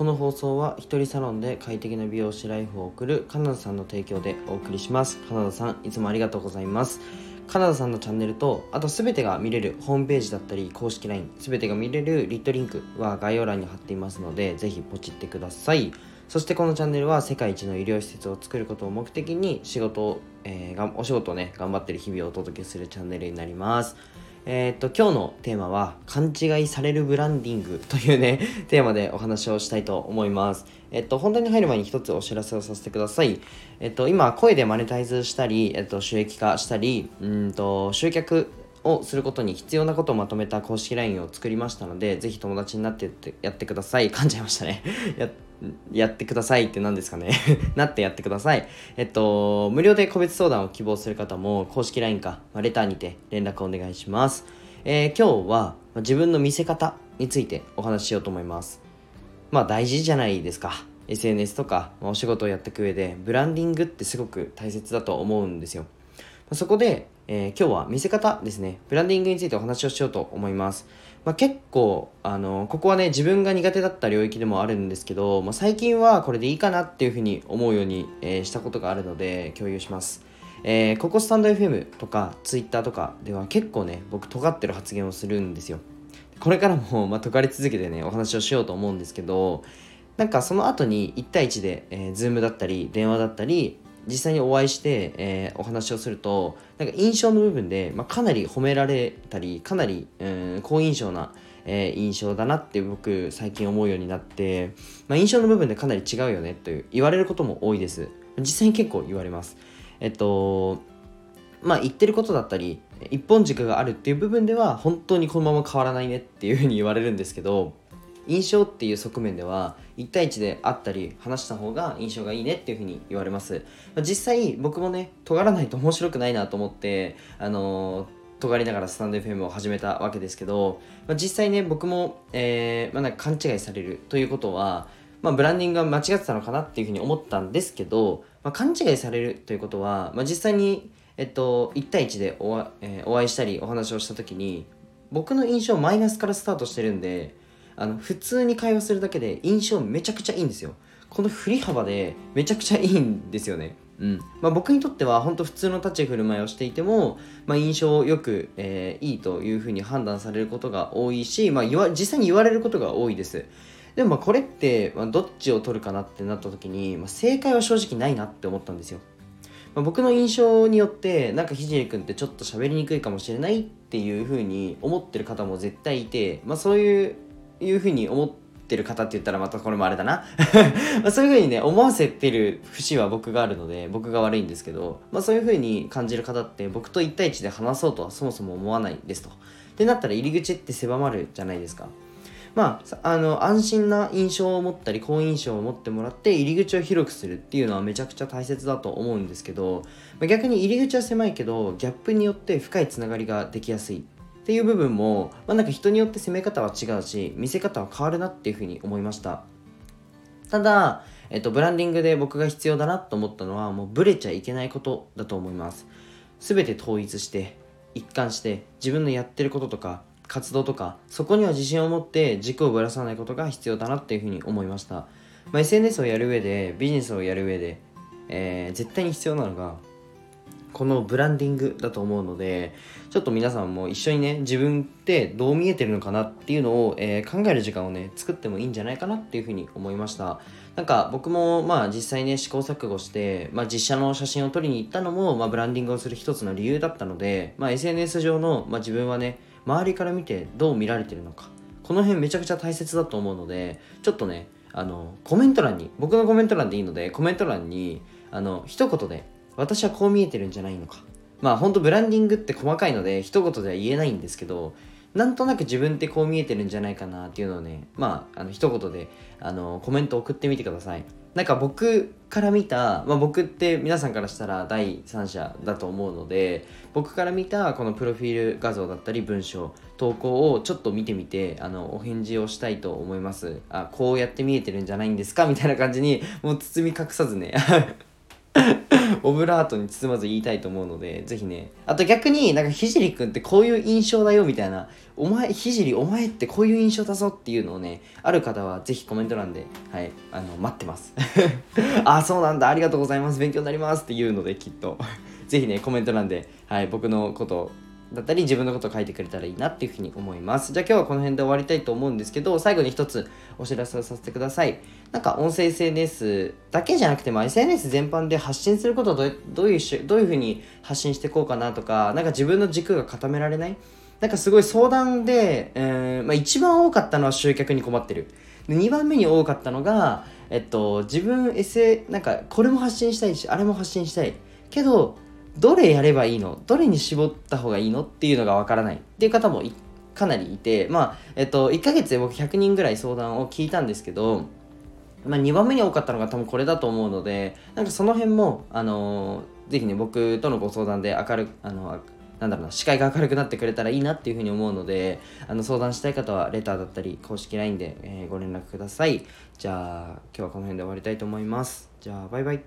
この放送は一人サロンで快適な美容師ライフを送るカナダさんの提供でお送りします。カナダさんいつもありがとうございます。カナダさんのチャンネルとあと全てが見れるホームページだったり公式 LINE 全てが見れるリットリンクは概要欄に貼っていますのでぜひポチってください。そしてこのチャンネルは世界一の医療施設を作ることを目的に仕事を、えー、がお仕事をね頑張ってる日々をお届けするチャンネルになります。えー、っと、今日のテーマは、勘違いされるブランディングというね、テーマでお話をしたいと思います。えっと、本題に入る前に一つお知らせをさせてください。えっと、今、声でマネタイズしたり、えっと、収益化したり、うんと、集客をすることに必要なことをまとめた公式 LINE を作りましたので、ぜひ友達になってってやってください。噛んじゃいましたね。やってくださいって何ですかね なってやってください。えっと、無料で個別相談を希望する方も公式 LINE か、まあ、レターにて連絡お願いします。えー、今日は自分の見せ方についてお話ししようと思います。まあ大事じゃないですか。SNS とか、まあ、お仕事をやっていく上でブランディングってすごく大切だと思うんですよ。そこで、えー、今日は見せ方ですね。ブランディングについてお話をしようと思います。まあ、結構、あの、ここはね、自分が苦手だった領域でもあるんですけど、まあ、最近はこれでいいかなっていうふうに思うように、えー、したことがあるので、共有します。えー、ここスタンド FM とか Twitter とかでは結構ね、僕尖ってる発言をするんですよ。これからも、まあ、尖り続けてね、お話をしようと思うんですけど、なんかその後に1対1で、えー、Zoom だったり、電話だったり、実際にお会いして、えー、お話をするとなんか印象の部分で、まあ、かなり褒められたりかなり、うん、好印象な、えー、印象だなって僕最近思うようになって、まあ、印象の部分でかなり違うよねという言われることも多いです。実際に結構言われます。えっとまあ言ってることだったり一本軸があるっていう部分では本当にこのまま変わらないねっていうふうに言われるんですけど印象っていう側面では1対1で会ったり話した方が印象がいいねっていうふうに言われます。実際僕もね尖らないと面白くないなと思ってあのー尖りながらスタンド FM を始めたわけですけど、まあ、実際ね僕も、えーまあ、なんか勘違いされるということは、まあ、ブランディングが間違ってたのかなっていうふうに思ったんですけど、まあ、勘違いされるということは、まあ、実際に、えっと、1対1でお,、えー、お会いしたりお話をした時に僕の印象マイナスからスタートしてるんであの普通に会話するだけで印象めちゃくちゃいいんですよ。この振り幅でめちゃくちゃいいんですよね。うん。まあ、僕にとっては本当普通の立ち振る舞いをしていても、まあ、印象よく、えー、いいというふうに判断されることが多いし、まあ、実際に言われることが多いです。でもまあこれって、まあ、どっちを取るかなってなった時に、まあ、正解は正直ないなって思ったんですよ、まあ、僕の印象によってなんかひじり君ってちょっと喋りにくいかもしれないっていうふうに思ってる方も絶対いて、まあ、そういういうふうに思ってる方って言ったらまたこれもあれだな まそういうふうにね思わせてる節は僕があるので僕が悪いんですけど、まあ、そういうふうに感じる方って僕と1対1で話そうとはそもそも思わないですと。ってなったら入り口って狭まるじゃないですか。まあ、あの安心な印象を持ったり好印象を持ってもらって入り口を広くするっていうのはめちゃくちゃ大切だと思うんですけど、まあ、逆に入り口は狭いけどギャップによって深いつながりができやすいっていう部分も、まあ、なんか人によって攻め方は違うし見せ方は変わるなっていうふうに思いました。ただ、えっと、ブランディングで僕が必要だなと思ったのはもうブレちゃいけないことだと思います。全て統一して一貫して自分のやってることとか活動とかそこには自信を持って軸をぶらさないことが必要だなっていうふうに思いました、まあ、SNS をやる上でビジネスをやる上で、えー、絶対に必要なのがこのブランディングだと思うのでちょっと皆さんも一緒にね自分ってどう見えてるのかなっていうのを、えー、考える時間をね作ってもいいんじゃないかなっていうふうに思いました。なんか僕もまあ実際ね試行錯誤して、まあ、実写の写真を撮りに行ったのも、まあ、ブランディングをする一つの理由だったので、まあ、SNS 上の、まあ、自分はね周りから見てどう見られてるのかこの辺めちゃくちゃ大切だと思うのでちょっとねあのコメント欄に僕のコメント欄でいいのでコメント欄にあの一言で私はこう見えてるんじゃないのか。まあほんとブランディングって細かいので一言では言えないんですけどなんとなく自分ってこう見えてるんじゃないかなっていうのをねまああの一言であのコメント送ってみてください。なんか僕から見た、まあ、僕って皆さんからしたら第三者だと思うので僕から見たこのプロフィール画像だったり文章投稿をちょっと見てみてあのお返事をしたいと思います。あこうやって見えてるんじゃないんですか？みたいな感じにもう包み隠さずね オブラートに包まず言いたいと思うのでぜひね。あと逆になんかひじりくんってこういう印象だよみたいな。お前ひじりお前ってこういう印象だぞっていうのをねある方はぜひコメント欄ではいあの待ってます。あそうなんだ。ありがとうございます。勉強になりますっていうのできっと。ぜひねコメント欄ではい僕のことだったり自分のことを書いてくれたらいいなっていうふうに思います。じゃあ今日はこの辺で終わりたいと思うんですけど、最後に一つお知らせをさせてください。なんか音声 SNS だけじゃなくても SNS 全般で発信することをどういうしどういうふうに発信していこうかなとか、なんか自分の軸が固められない？なんかすごい相談で、えー、まあ、一番多かったのは集客に困ってる。で2番目に多かったのが、えっと、自分 SA、なんかこれも発信したいし、あれも発信したい。けど、どれやればいいの？どれに絞った方がいいの？っていうのがわからないっていう方もかなりいて、まあ、えっと、1ヶ月で僕100人ぐらい相談を聞いたんですけど、まあ、2番目に多かったのが多分これだと思うので、なんかその辺も、あのー、ぜひね、僕とのご相談で明るく、あの、なんだろうな、視界が明るくなってくれたらいいなっていうふうに思うので、あの、相談したい方は、レターだったり、公式 LINE で、えー、ご連絡ください。じゃあ、今日はこの辺で終わりたいと思います。じゃあ、バイバイ。